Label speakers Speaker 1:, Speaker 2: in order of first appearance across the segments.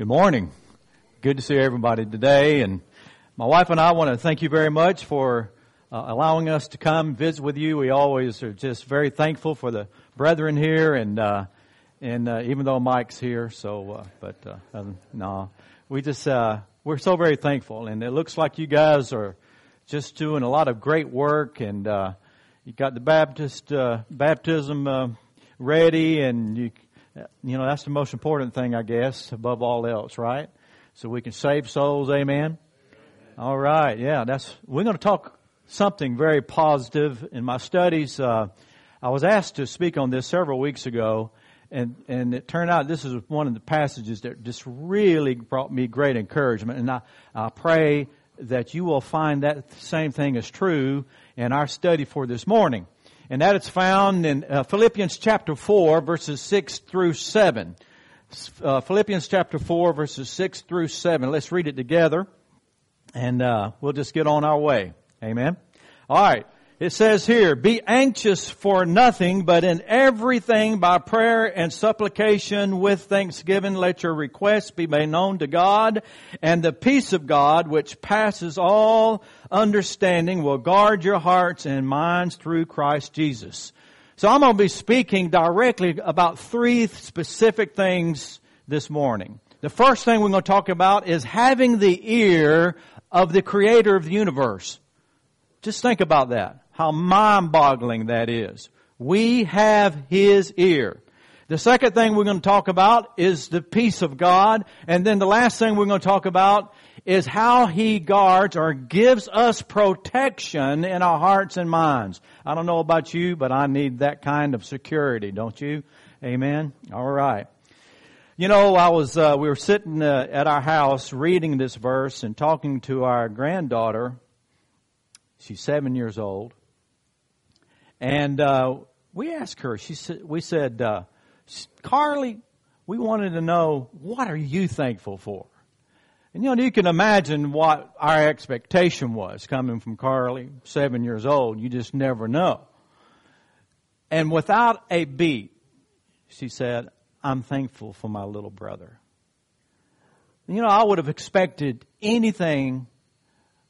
Speaker 1: Good morning. Good to see everybody today. And my wife and I want to thank you very much for uh, allowing us to come visit with you. We always are just very thankful for the brethren here, and uh, and uh, even though Mike's here, so uh, but uh, no, we just uh, we're so very thankful, and it looks like you guys are just doing a lot of great work, and you got the Baptist baptism ready, and you you know, that's the most important thing, I guess, above all else, right? So we can save souls, amen? All right, yeah, that's, we're going to talk something very positive. In my studies, uh, I was asked to speak on this several weeks ago, and, and it turned out this is one of the passages that just really brought me great encouragement. And I, I pray that you will find that same thing is true in our study for this morning and that is found in uh, Philippians chapter 4 verses 6 through 7. Uh, Philippians chapter 4 verses 6 through 7. Let's read it together and uh, we'll just get on our way. Amen. All right. It says here, be anxious for nothing, but in everything by prayer and supplication with thanksgiving, let your requests be made known to God, and the peace of God, which passes all understanding, will guard your hearts and minds through Christ Jesus. So I'm going to be speaking directly about three specific things this morning. The first thing we're going to talk about is having the ear of the creator of the universe. Just think about that. How mind boggling that is. We have His ear. The second thing we're going to talk about is the peace of God. And then the last thing we're going to talk about is how He guards or gives us protection in our hearts and minds. I don't know about you, but I need that kind of security, don't you? Amen. All right. You know, I was, uh, we were sitting uh, at our house reading this verse and talking to our granddaughter. She's seven years old. And uh, we asked her. She said, "We said, uh, Carly, we wanted to know what are you thankful for." And you know, you can imagine what our expectation was coming from Carly, seven years old. You just never know. And without a beat, she said, "I'm thankful for my little brother." You know, I would have expected anything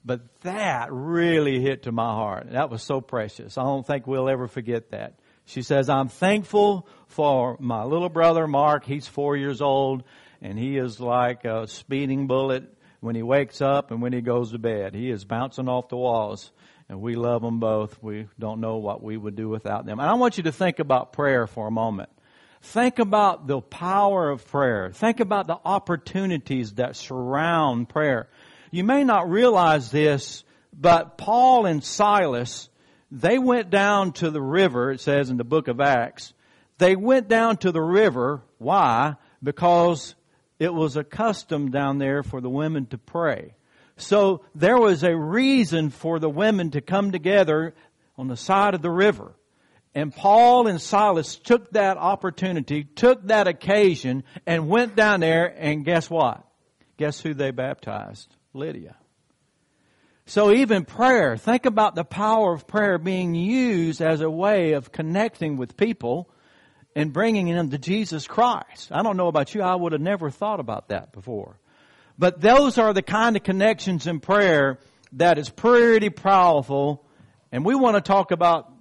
Speaker 1: but that really hit to my heart. That was so precious. I don't think we'll ever forget that. She says, I'm thankful for my little brother Mark. He's four years old and he is like a speeding bullet when he wakes up and when he goes to bed. He is bouncing off the walls and we love them both. We don't know what we would do without them. And I want you to think about prayer for a moment. Think about the power of prayer. Think about the opportunities that surround prayer. You may not realize this, but Paul and Silas, they went down to the river, it says in the book of Acts. They went down to the river. Why? Because it was a custom down there for the women to pray. So there was a reason for the women to come together on the side of the river. And Paul and Silas took that opportunity, took that occasion, and went down there, and guess what? Guess who they baptized? Lydia. So even prayer, think about the power of prayer being used as a way of connecting with people and bringing them to Jesus Christ. I don't know about you, I would have never thought about that before. But those are the kind of connections in prayer that is pretty powerful. And we want to talk about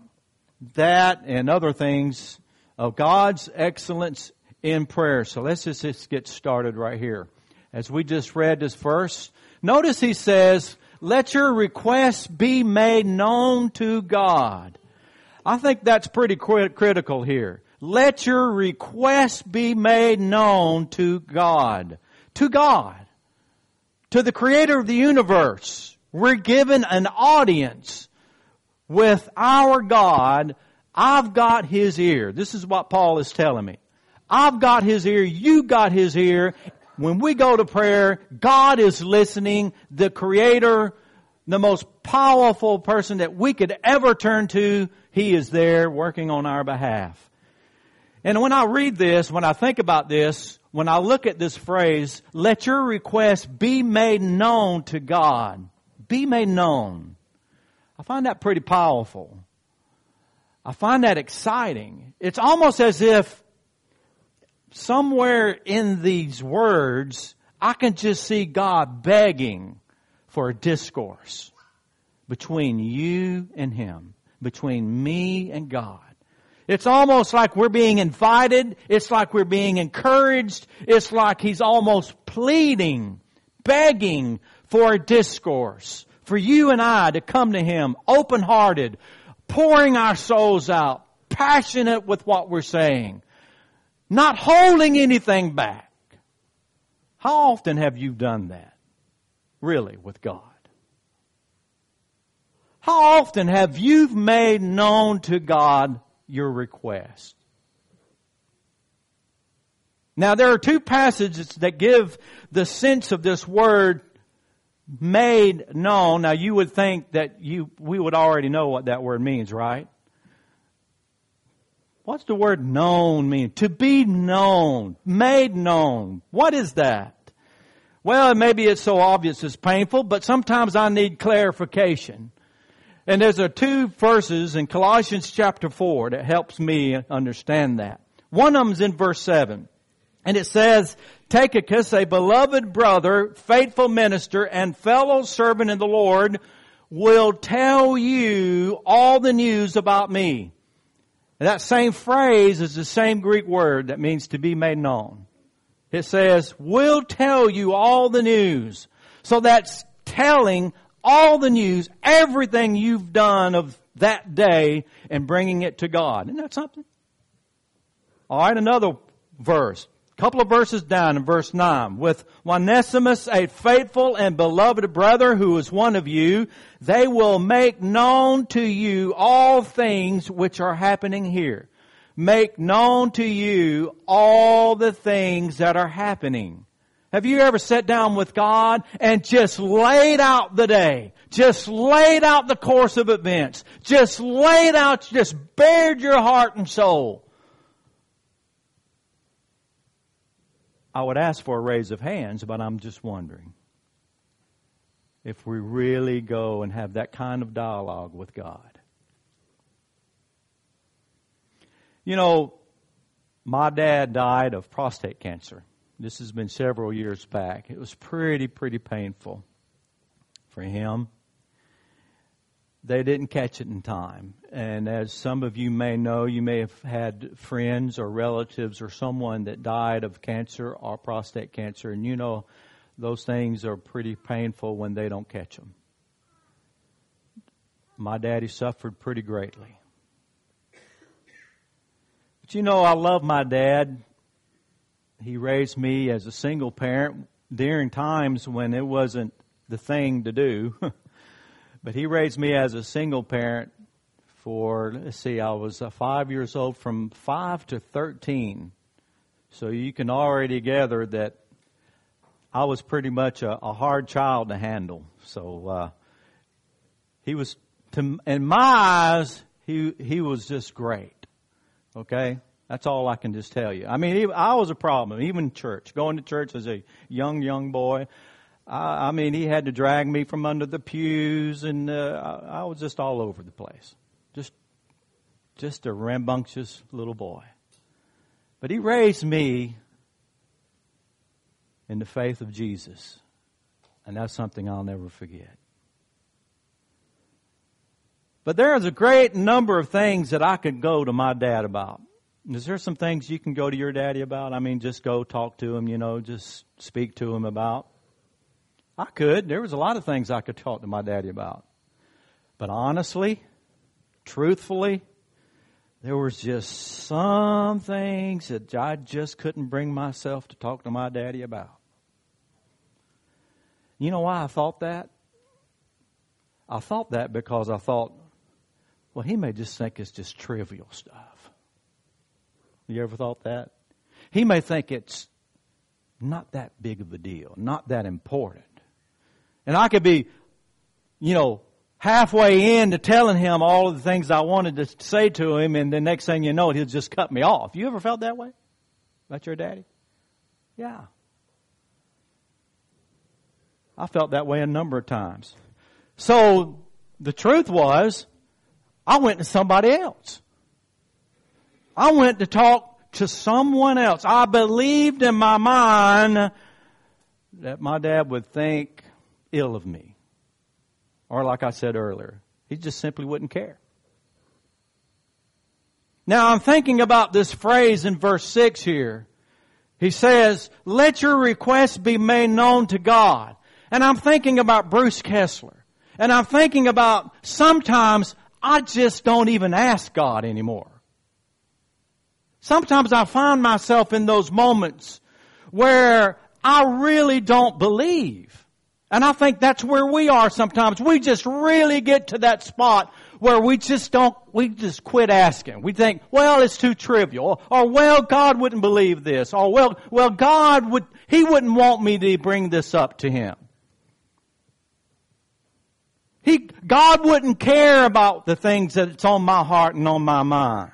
Speaker 1: that and other things of God's excellence in prayer. So let's just, just get started right here. As we just read this verse, Notice he says, let your requests be made known to God. I think that's pretty critical here. Let your requests be made known to God. To God. To the creator of the universe. We're given an audience with our God. I've got his ear. This is what Paul is telling me. I've got his ear, you got his ear, when we go to prayer, God is listening. The creator, the most powerful person that we could ever turn to, He is there working on our behalf. And when I read this, when I think about this, when I look at this phrase, let your request be made known to God. Be made known. I find that pretty powerful. I find that exciting. It's almost as if somewhere in these words, I can just see God begging for a discourse between you and Him, between me and God. It's almost like we're being invited. It's like we're being encouraged. It's like He's almost pleading, begging for a discourse, for you and I to come to Him open hearted, pouring our souls out, passionate with what we're saying, not holding anything back. How often have you done that? Really, with God? How often have you made known to God your request? Now there are two passages that give the sense of this word made known. Now you would think that you, we would already know what that word means, right? What's the word known mean? To be known, made known. What is that? Well, maybe it's so obvious it's painful, but sometimes I need clarification. And there's a two verses in Colossians chapter 4 that helps me understand that. One of them's in verse 7. And it says, Tychicus, a beloved brother, faithful minister, and fellow servant in the Lord, will tell you all the news about me. And that same phrase is the same Greek word that means to be made known. It says, we'll tell you all the news. So that's telling all the news, everything you've done of that day and bringing it to God. Isn't that something? Alright, another verse couple of verses down in verse 9. With Onesimus, a faithful and beloved brother who is one of you, they will make known to you all things which are happening here. Make known to you all the things that are happening. Have you ever sat down with God and just laid out the day? Just laid out the course of events? Just laid out, just bared your heart and soul? I would ask for a raise of hands, but I'm just wondering if we really go and have that kind of dialogue with God. You know, my dad died of prostate cancer. This has been several years back. It was pretty, pretty painful for him they didn't catch it in time. And as some of you may know, you may have had friends or relatives or someone that died of cancer or prostate cancer, and you know those things are pretty painful when they don't catch them. My daddy suffered pretty greatly. But you know, I love my dad. He raised me as a single parent during times when it wasn't the thing to do. But he raised me as a single parent for, let's see, I was uh, five years old from five to 13. So you can already gather that I was pretty much a, a hard child to handle. So, uh, he was, to, in my eyes, he, he was just great. Okay? That's all I can just tell you. I mean, I was a problem, even church. Going to church as a young, young boy, I, I mean, he had to drag me from under the pews, and uh, I, I was just all over the place. Just, just a rambunctious little boy. But he raised me in the faith of Jesus. And that's something I'll never forget. But there's a great number of things that I could go to my dad about. Is there some things you can go to your daddy about? I mean, just go talk to him, you know, just speak to him about. I could. There was a lot of things I could talk to my daddy about. But honestly, truthfully, there was just some things that I just couldn't bring myself to talk to my daddy about. You know why I thought that? I thought that because I thought, well, he may just think it's just trivial stuff. You ever thought that? He may think it's not that big of a deal, not that important. And I could be, you know, halfway into telling him all of the things I wanted to say to him, and the next thing you know, he'll just cut me off. You ever felt that way about your daddy? Yeah. I felt that way a number of times. So the truth was, I went to somebody else. I went to talk to someone else. I believed in my mind that my dad would think ill of me. Or like I said earlier, he just simply wouldn't care. Now I'm thinking about this phrase in verse 6 here. He says, let your requests be made known to God. And I'm thinking about Bruce Kessler. And I'm thinking about sometimes I just don't even ask God anymore. Sometimes I find myself in those moments where I really don't believe. And I think that's where we are sometimes. We just really get to that spot where we just don't, we just quit asking. We think, well, it's too trivial. Or, well, God wouldn't believe this. Or, well, well, God would, He wouldn't want me to bring this up to Him. He, God wouldn't care about the things that's on my heart and on my mind.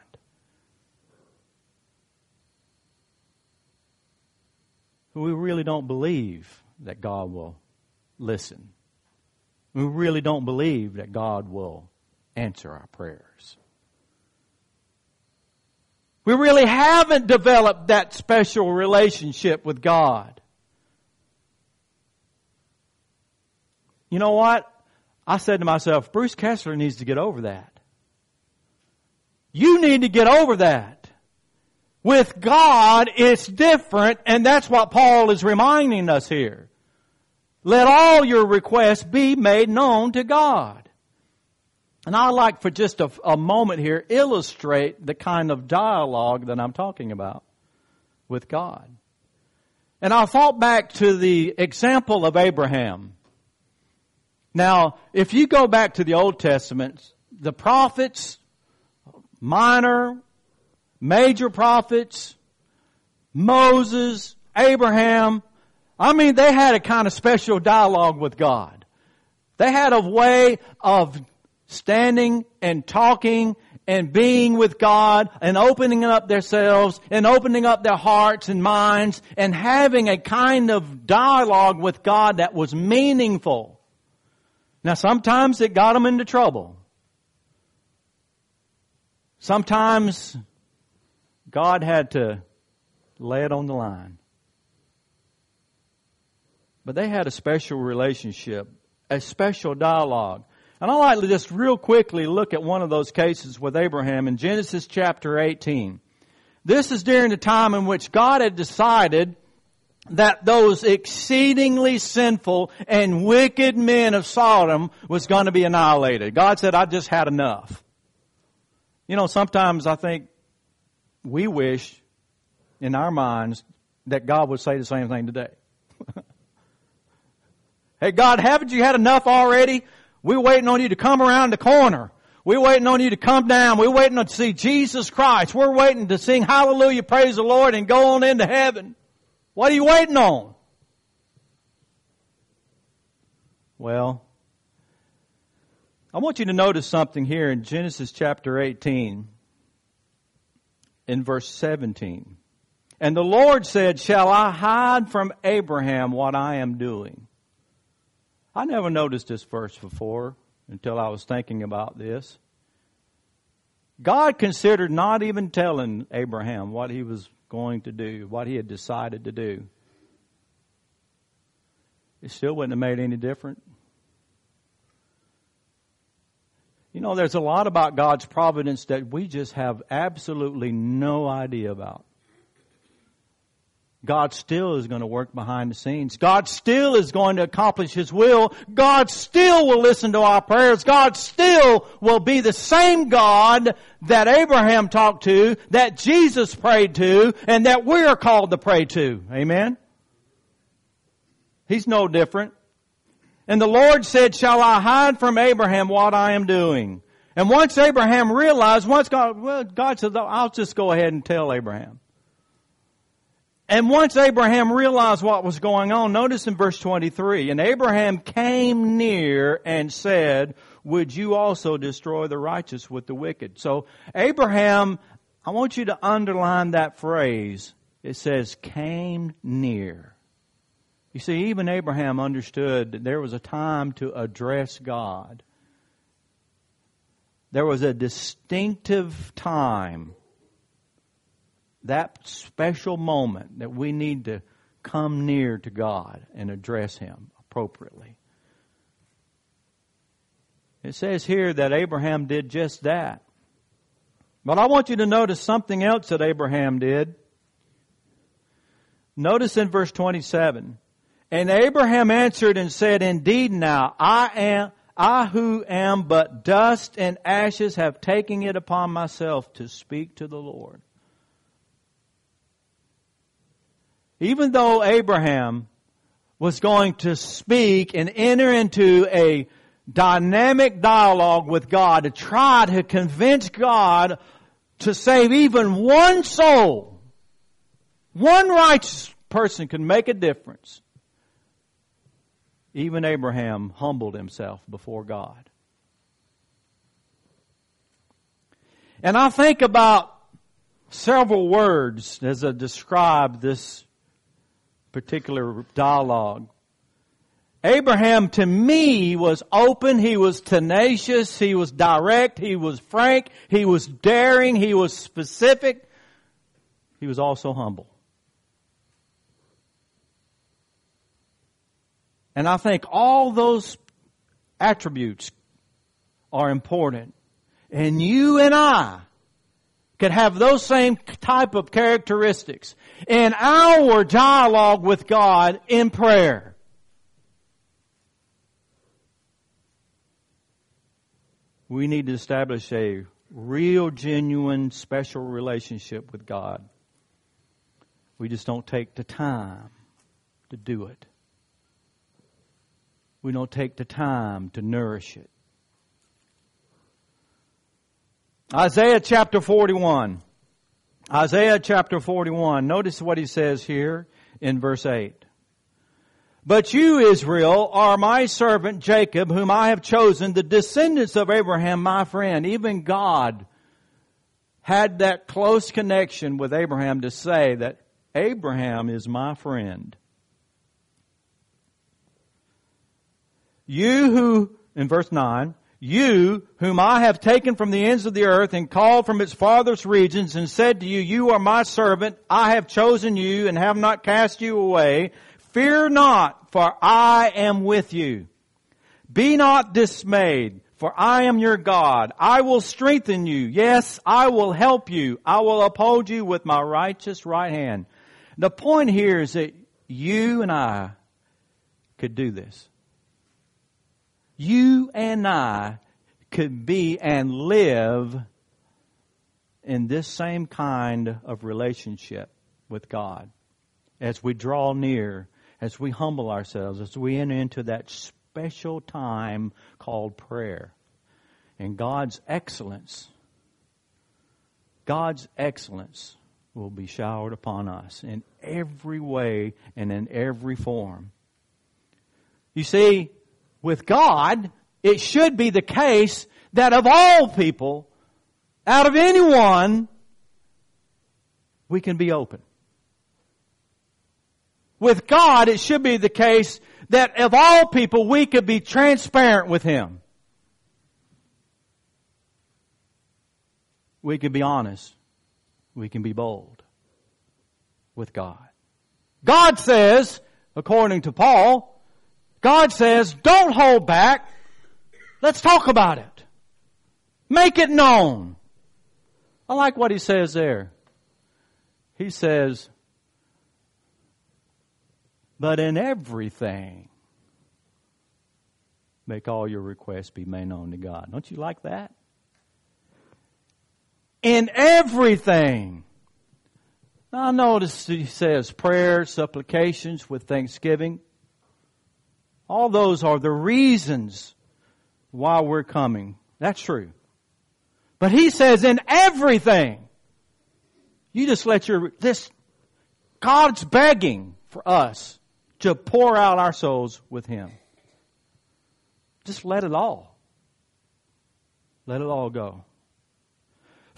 Speaker 1: We really don't believe that God will listen. We really don't believe that God will answer our prayers. We really haven't developed that special relationship with God. You know what? I said to myself, Bruce Kessler needs to get over that. You need to get over that. With God, it's different, and that's what Paul is reminding us here. Let all your requests be made known to God. And I'd like for just a, a, moment here illustrate the kind of dialogue that I'm talking about with God. And I thought back to the example of Abraham. Now, if you go back to the Old Testament, the prophets, minor, major prophets, Moses, Abraham, I mean, they had a kind of special dialogue with God. They had a way of standing and talking and being with God and opening up themselves and opening up their hearts and minds and having a kind of dialogue with God that was meaningful. Now sometimes it got them into trouble. Sometimes God had to lay it on the line. But they had a special relationship, a special dialogue. And I'd like to just real quickly look at one of those cases with Abraham in Genesis chapter 18. This is during the time in which God had decided that those exceedingly sinful and wicked men of Sodom was going to be annihilated. God said, I just had enough. You know, sometimes I think we wish in our minds that God would say the same thing today. Hey God, haven't you had enough already? We're waiting on you to come around the corner. We're waiting on you to come down. We're waiting to see Jesus Christ. We're waiting to sing hallelujah, praise the Lord and go on into heaven. What are you waiting on? Well, I want you to notice something here in Genesis chapter 18 in verse 17. And the Lord said, Shall I hide from Abraham what I am doing? I never noticed this verse before until I was thinking about this. God considered not even telling Abraham what he was going to do, what he had decided to do. It still wouldn't have made any difference. You know, there's a lot about God's providence that we just have absolutely no idea about. God still is going to work behind the scenes. God still is going to accomplish His will. God still will listen to our prayers. God still will be the same God that Abraham talked to, that Jesus prayed to, and that we are called to pray to. Amen? He's no different. And the Lord said, shall I hide from Abraham what I am doing? And once Abraham realized, once God, well, God said, I'll just go ahead and tell Abraham. And once Abraham realized what was going on, notice in verse 23, and Abraham came near and said, would you also destroy the righteous with the wicked? So Abraham, I want you to underline that phrase. It says came near. You see, even Abraham understood that there was a time to address God. There was a distinctive time that special moment that we need to come near to God and address Him appropriately. It says here that Abraham did just that. But I want you to notice something else that Abraham did. Notice in verse 27. And Abraham answered and said, Indeed now, I am, I who am but dust and ashes have taken it upon myself to speak to the Lord. Even though Abraham was going to speak and enter into a dynamic dialogue with God to try to convince God to save even one soul, one righteous person can make a difference. Even Abraham humbled himself before God. And I think about several words as I describe this particular dialogue. Abraham to me was open, he was tenacious, he was direct, he was frank, he was daring, he was specific, he was also humble. And I think all those attributes are important. And you and I could have those same type of characteristics in our dialogue with God in prayer. We need to establish a real, genuine, special relationship with God. We just don't take the time to do it we don't take the time to nourish it. Isaiah chapter 41. Isaiah chapter 41. Notice what he says here in verse 8. But you, Israel, are my servant Jacob, whom I have chosen, the descendants of Abraham, my friend. Even God had that close connection with Abraham to say that Abraham is my friend. You who, in verse 9, you whom I have taken from the ends of the earth and called from its farthest regions and said to you, you are my servant. I have chosen you and have not cast you away. Fear not, for I am with you. Be not dismayed, for I am your God. I will strengthen you. Yes, I will help you. I will uphold you with my righteous right hand. The point here is that you and I could do this you and I could be and live in this same kind of relationship with God as we draw near, as we humble ourselves, as we enter into that special time called prayer. And God's excellence, God's excellence will be showered upon us in every way and in every form. You see, with God, it should be the case that of all people, out of anyone, we can be open. With God, it should be the case that of all people, we could be transparent with Him. We can be honest. We can be bold with God. God says, according to Paul, God says, don't hold back. Let's talk about it. Make it known. I like what he says there. He says, but in everything, make all your requests be made known to God. Don't you like that? In everything. Now notice he says prayers, supplications with thanksgiving. All those are the reasons why we're coming. That's true. But he says in everything, you just let your, this, God's begging for us to pour out our souls with him. Just let it all. Let it all go.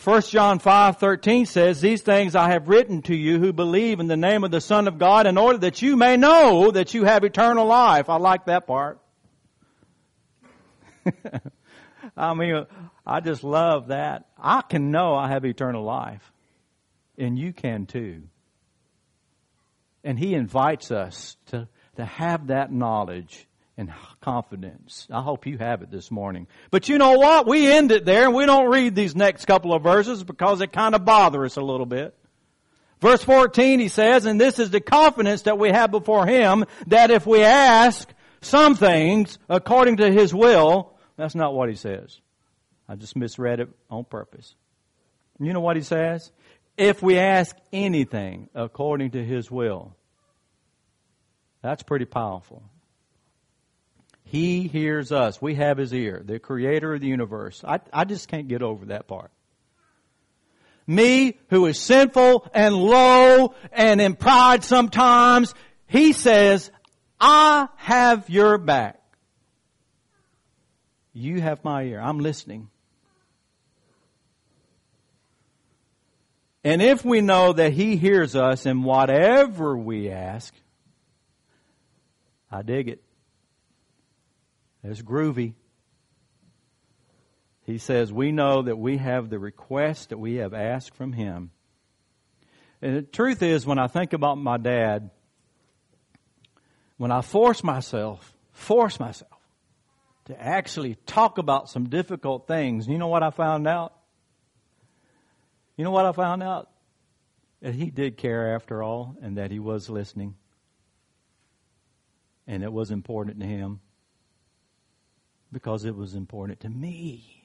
Speaker 1: 1 John 5:13 says, "These things I have written to you who believe in the name of the Son of God in order that you may know that you have eternal life." I like that part. I mean, I just love that. I can know I have eternal life. And you can too. And He invites us to, to have that knowledge and confidence. I hope you have it this morning. But you know what? We end it there and we don't read these next couple of verses because it kind of bother us a little bit. Verse 14 he says, and this is the confidence that we have before Him that if we ask some things according to His will, that's not what He says. I just misread it on purpose. You know what He says? If we ask anything according to His will. That's pretty powerful. He hears us. We have His ear, the creator of the universe. I, I just can't get over that part. Me, who is sinful and low and in pride sometimes, He says, I have your back. You have my ear. I'm listening. And if we know that He hears us in whatever we ask, I dig it. It's groovy. He says, We know that we have the request that we have asked from Him. And the truth is, when I think about my dad, when I force myself, force myself to actually talk about some difficult things, you know what I found out? You know what I found out? That he did care after all and that he was listening. And it was important to him because it was important to me.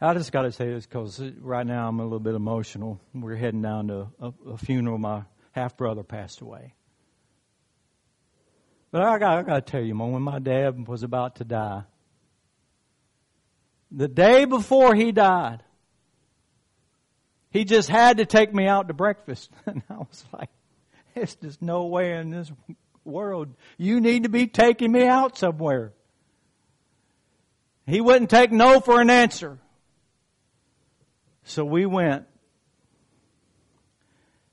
Speaker 1: I just got to say this because right now I'm a little bit emotional. We're heading down to a, a funeral. My half brother passed away. But I got, I got to tell you, when my dad was about to die, the day before he died, he just had to take me out to breakfast. And I was like, there's just no way in this world. You need to be taking me out somewhere. He wouldn't take no for an answer. So we went,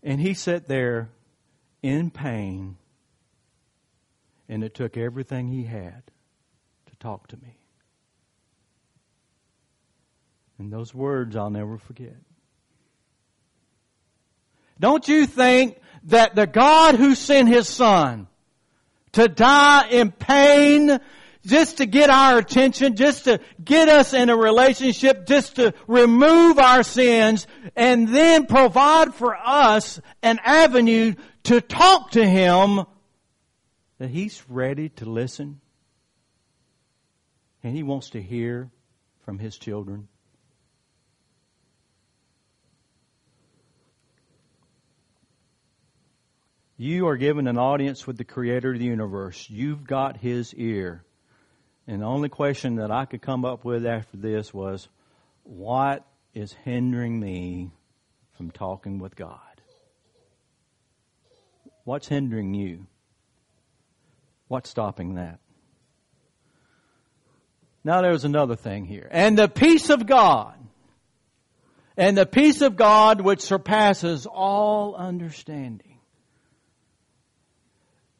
Speaker 1: and he sat there in pain, and it took everything he had to talk to me. And those words I'll never forget. Don't you think that the God who sent His Son to die in pain just to get our attention, just to get us in a relationship, just to remove our sins, and then provide for us an avenue to talk to Him that He's ready to listen and He wants to hear from His children. You are given an audience with the Creator of the universe. You've got His ear. And the only question that I could come up with after this was, what is hindering me from talking with God? What's hindering you? What's stopping that? Now there's another thing here. And the peace of God, and the peace of God which surpasses all understanding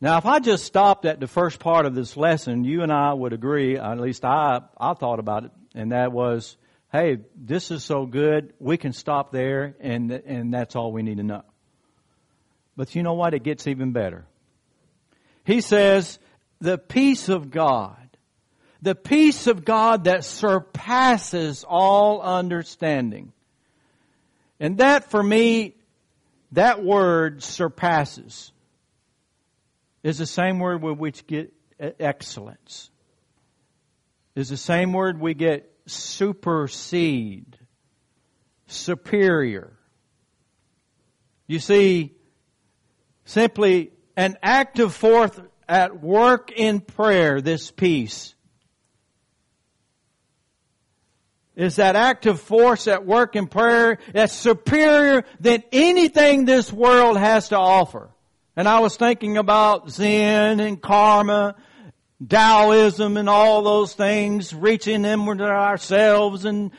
Speaker 1: now, if I just stopped at the first part of this lesson, you and I would agree, at least I, I thought about it, and that was, hey, this is so good, we can stop there, and, and that's all we need to know. But you know what? It gets even better. He says, the peace of God, the peace of God that surpasses all understanding. And that for me, that word surpasses is the same word with which get excellence. Is the same word we get supersede, superior. You see, simply an active force at work in prayer, this peace, is that active force at work in prayer that's superior than anything this world has to offer. And I was thinking about Zen and karma, Taoism and all those things, reaching inward to ourselves and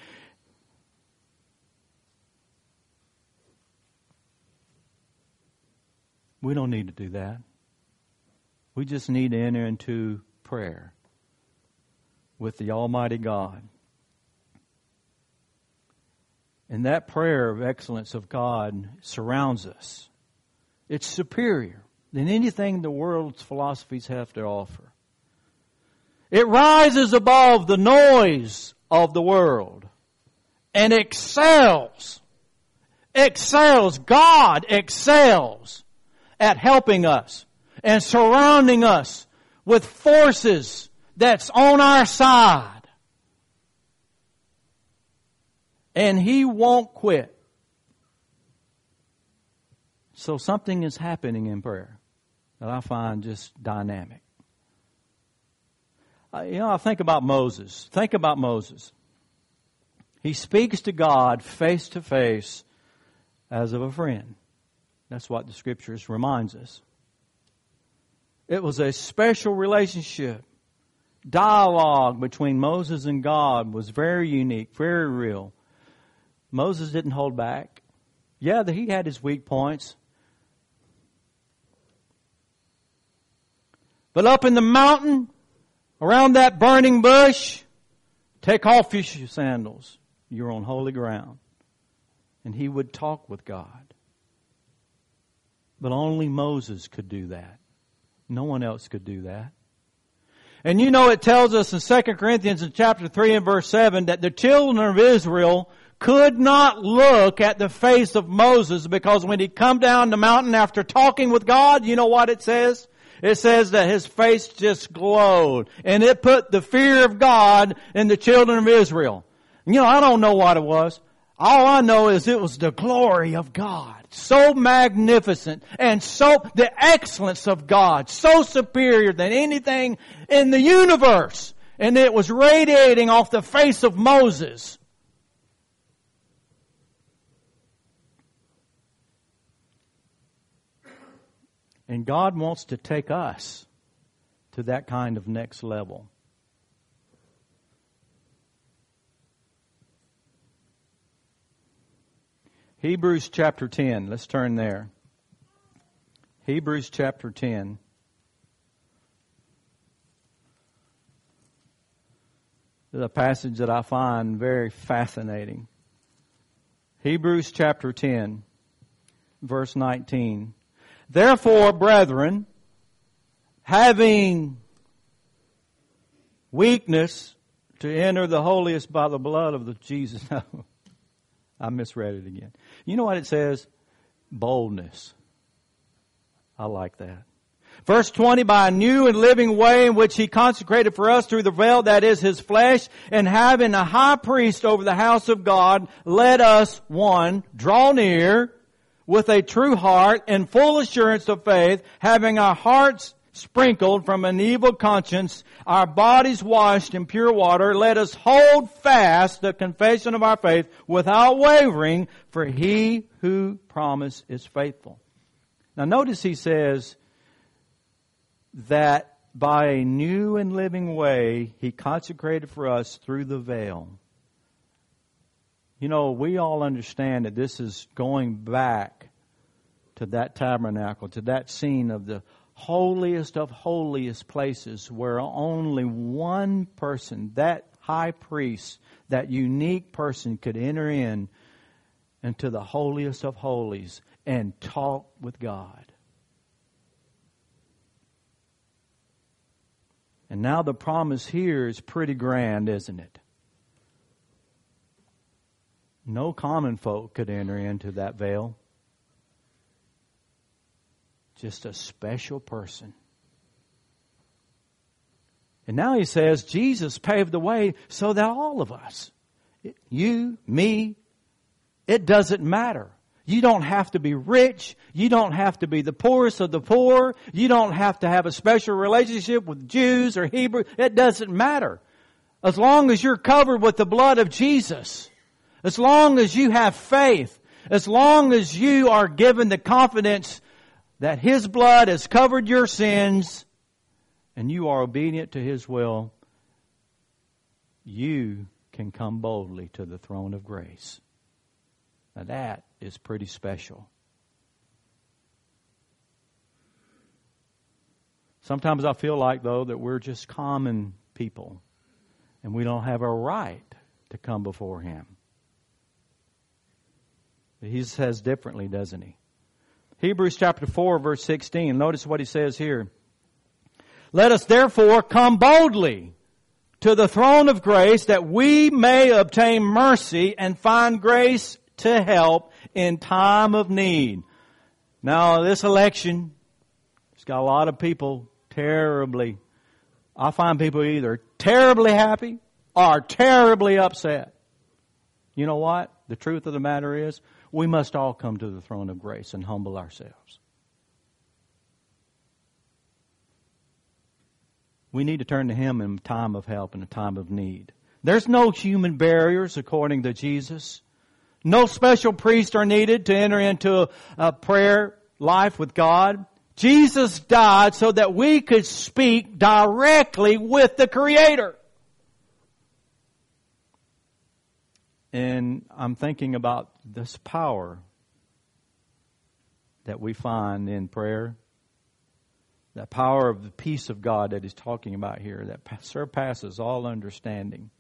Speaker 1: we don't need to do that. We just need to enter into prayer with the Almighty God. And that prayer of excellence of God surrounds us. It's superior than anything the world's philosophies have to offer. It rises above the noise of the world and excels, excels, God excels at helping us and surrounding us with forces that's on our side. And He won't quit. So something is happening in prayer that I find just dynamic. Uh, you know, I think about Moses. Think about Moses. He speaks to God face to face as of a friend. That's what the scriptures reminds us. It was a special relationship. Dialogue between Moses and God was very unique, very real. Moses didn't hold back. Yeah, he had his weak points. But up in the mountain, around that burning bush, take off your sandals. You're on holy ground. And he would talk with God. But only Moses could do that. No one else could do that. And you know it tells us in 2 Corinthians in chapter 3 and verse 7 that the children of Israel could not look at the face of Moses because when he come down the mountain after talking with God, you know what it says? It says that his face just glowed and it put the fear of God in the children of Israel. You know, I don't know what it was. All I know is it was the glory of God. So magnificent and so, the excellence of God, so superior than anything in the universe. And it was radiating off the face of Moses. And God wants to take us to that kind of next level. Hebrews chapter 10. Let's turn there. Hebrews chapter 10. This is a passage that I find very fascinating. Hebrews chapter 10, verse 19. Therefore, brethren, having weakness to enter the holiest by the blood of the Jesus. I misread it again. You know what it says? Boldness. I like that. Verse 20, by a new and living way in which he consecrated for us through the veil that is his flesh, and having a high priest over the house of God, let us, one, draw near with a true heart and full assurance of faith, having our hearts sprinkled from an evil conscience, our bodies washed in pure water, let us hold fast the confession of our faith without wavering, for he who promised is faithful. Now notice he says that by a new and living way, he consecrated for us through the veil. You know, we all understand that this is going back to that tabernacle, to that scene of the holiest of holiest places where only one person, that high priest, that unique person could enter in into the holiest of holies and talk with God. And now the promise here is pretty grand, isn't it? No common folk could enter into that veil just a special person. And now he says Jesus paved the way so that all of us, you, me, it doesn't matter. You don't have to be rich. You don't have to be the poorest of the poor. You don't have to have a special relationship with Jews or Hebrew. It doesn't matter. As long as you're covered with the blood of Jesus, as long as you have faith, as long as you are given the confidence that His blood has covered your sins and you are obedient to His will, you can come boldly to the throne of grace. Now that is pretty special. Sometimes I feel like, though, that we're just common people and we don't have a right to come before Him. But He says differently, doesn't he? Hebrews chapter 4 verse 16. Notice what he says here. Let us therefore come boldly to the throne of grace that we may obtain mercy and find grace to help in time of need. Now this election, it's got a lot of people terribly, I find people either terribly happy or terribly upset. You know what? The truth of the matter is, we must all come to the throne of grace and humble ourselves. We need to turn to Him in time of help and a time of need. There's no human barriers according to Jesus. No special priests are needed to enter into a, prayer life with God. Jesus died so that we could speak directly with the Creator. And I'm thinking about this power that we find in prayer. That power of the peace of God that he's talking about here that surpasses all understanding.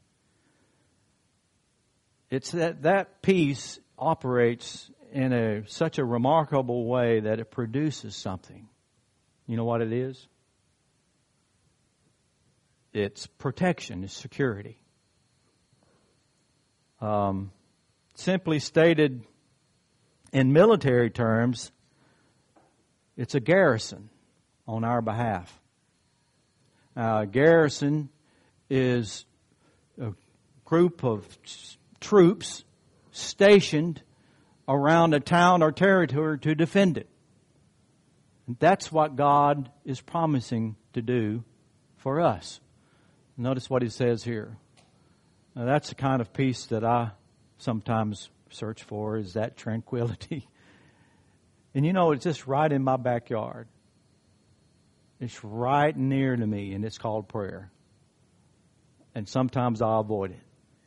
Speaker 1: It's that that peace operates in a such a remarkable way that it produces something. You know what it is? It's protection, it's security. Um, simply stated in military terms, it's a garrison on our behalf. Uh, garrison is a group of troops stationed around a town or territory to defend it. And that's what God is promising to do for us. Notice what he says here. Now, that's the kind of peace that I sometimes search for is that tranquility. And you know, it's just right in my backyard. It's right near to me, and it's called prayer. And sometimes I avoid it.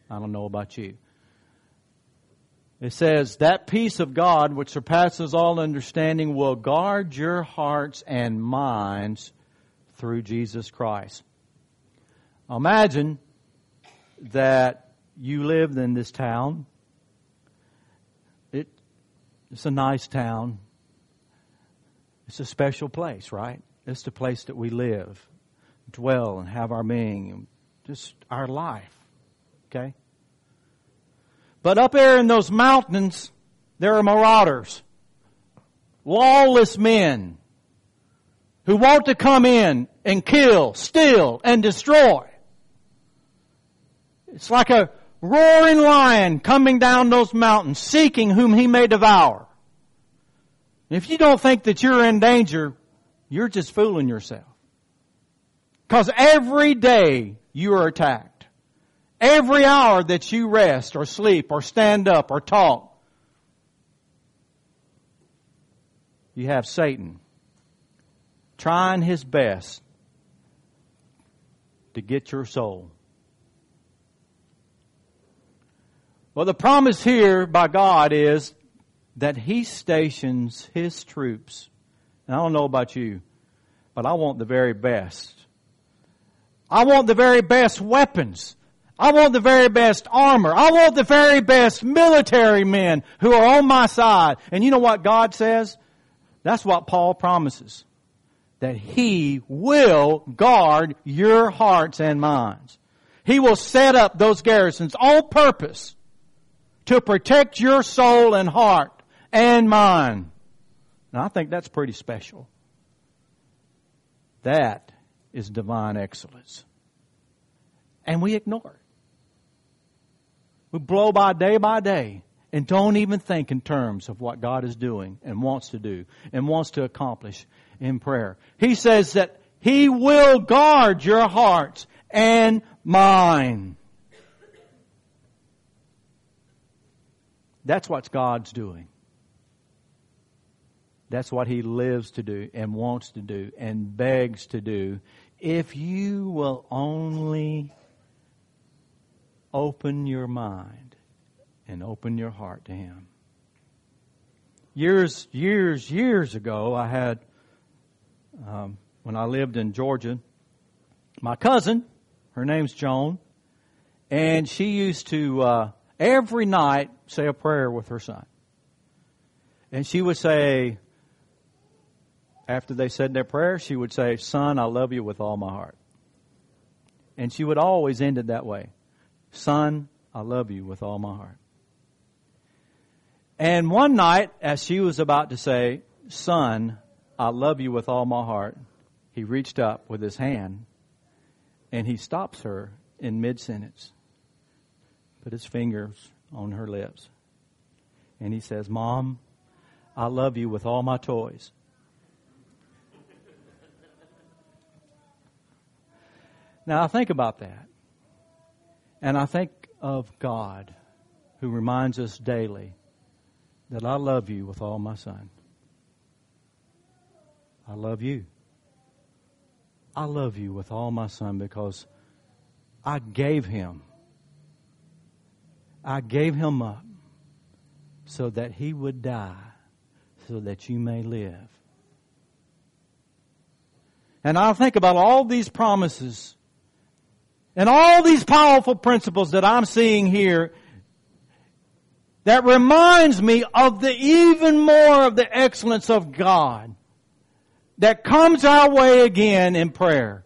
Speaker 1: I don't know about you. It says, that peace of God which surpasses all understanding will guard your hearts and minds through Jesus Christ. Imagine that you lived in this town. It, it's a nice town. It's a special place, right? It's the place that we live, dwell, and have our being, just our life. Okay? But up there in those mountains, there are marauders, lawless men who want to come in and kill, steal, and destroy. It's like a roaring lion coming down those mountains, seeking whom he may devour. If you don't think that you're in danger, you're just fooling yourself. Because every day you are attacked. Every hour that you rest or sleep or stand up or talk, you have Satan trying his best to get your soul. Well, the promise here by God is that He stations His troops. And I don't know about you, but I want the very best. I want the very best weapons. I want the very best armor. I want the very best military men who are on my side. And you know what God says? That's what Paul promises. That He will guard your hearts and minds. He will set up those garrisons on purpose to protect your soul and heart and mind. Now I think that's pretty special. That is divine excellence. And we ignore it. We blow by day by day and don't even think in terms of what God is doing and wants to do and wants to accomplish in prayer. He says that He will guard your hearts and mine. That's what God's doing. That's what He lives to do and wants to do and begs to do. If you will only open your mind and open your heart to Him. Years, years, years ago, I had, um, when I lived in Georgia, my cousin, her name's Joan, and she used to uh, every night say a prayer with her son. And she would say, after they said their prayer, she would say, Son, I love you with all my heart. And she would always end it that way Son, I love you with all my heart. And one night, as she was about to say, Son, I love you with all my heart, he reached up with his hand and he stops her in mid sentence, put his fingers on her lips, and he says, Mom, I love you with all my toys. Now I think about that. And I think of God who reminds us daily that I love you with all my son. I love you. I love you with all my son because I gave him. I gave him up so that he would die so that you may live. And I think about all these promises and all these powerful principles that I'm seeing here that reminds me of the even more of the excellence of God that comes our way again in prayer.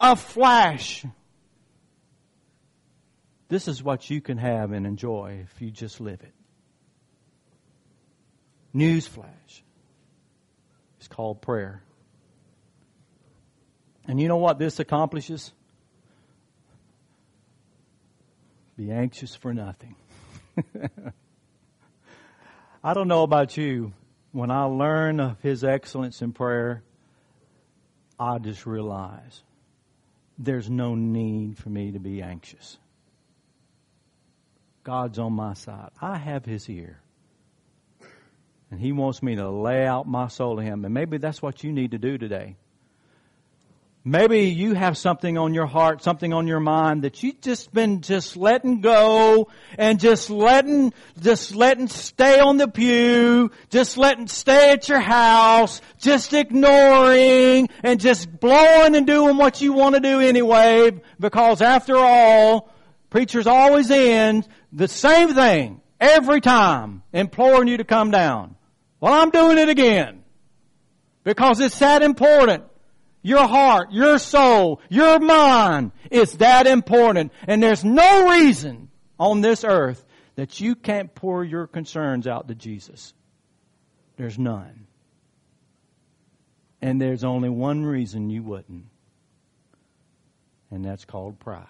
Speaker 1: A flash. This is what you can have and enjoy if you just live it. Newsflash. It's called prayer. And you know what this accomplishes? Be anxious for nothing. I don't know about you. When I learn of His excellence in prayer, I just realize there's no need for me to be anxious. God's on my side. I have His ear. And He wants me to lay out my soul to Him. And maybe that's what you need to do today. Maybe you have something on your heart, something on your mind that you've just been just letting go and just letting, just letting stay on the pew, just letting stay at your house, just ignoring and just blowing and doing what you want to do anyway because after all, preachers always end the same thing every time, imploring you to come down. Well, I'm doing it again because it's that important your heart, your soul, your mind is that important. And there's no reason on this earth that you can't pour your concerns out to Jesus. There's none. And there's only one reason you wouldn't. And that's called pride.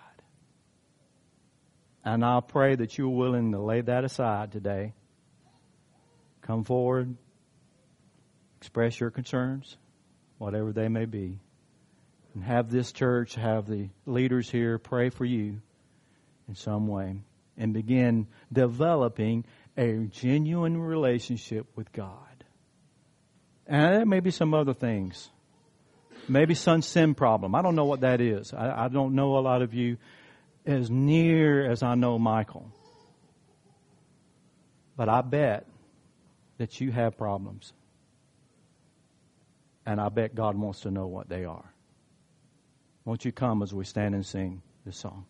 Speaker 1: And I'll pray that you're willing to lay that aside today. Come forward, express your concerns, whatever they may be and have this church, have the leaders here pray for you in some way and begin developing a genuine relationship with God. And there may be some other things. Maybe some sin problem. I don't know what that is. I, I don't know a lot of you as near as I know Michael. But I bet that you have problems. And I bet God wants to know what they are. Won't you come as we stand and sing this song?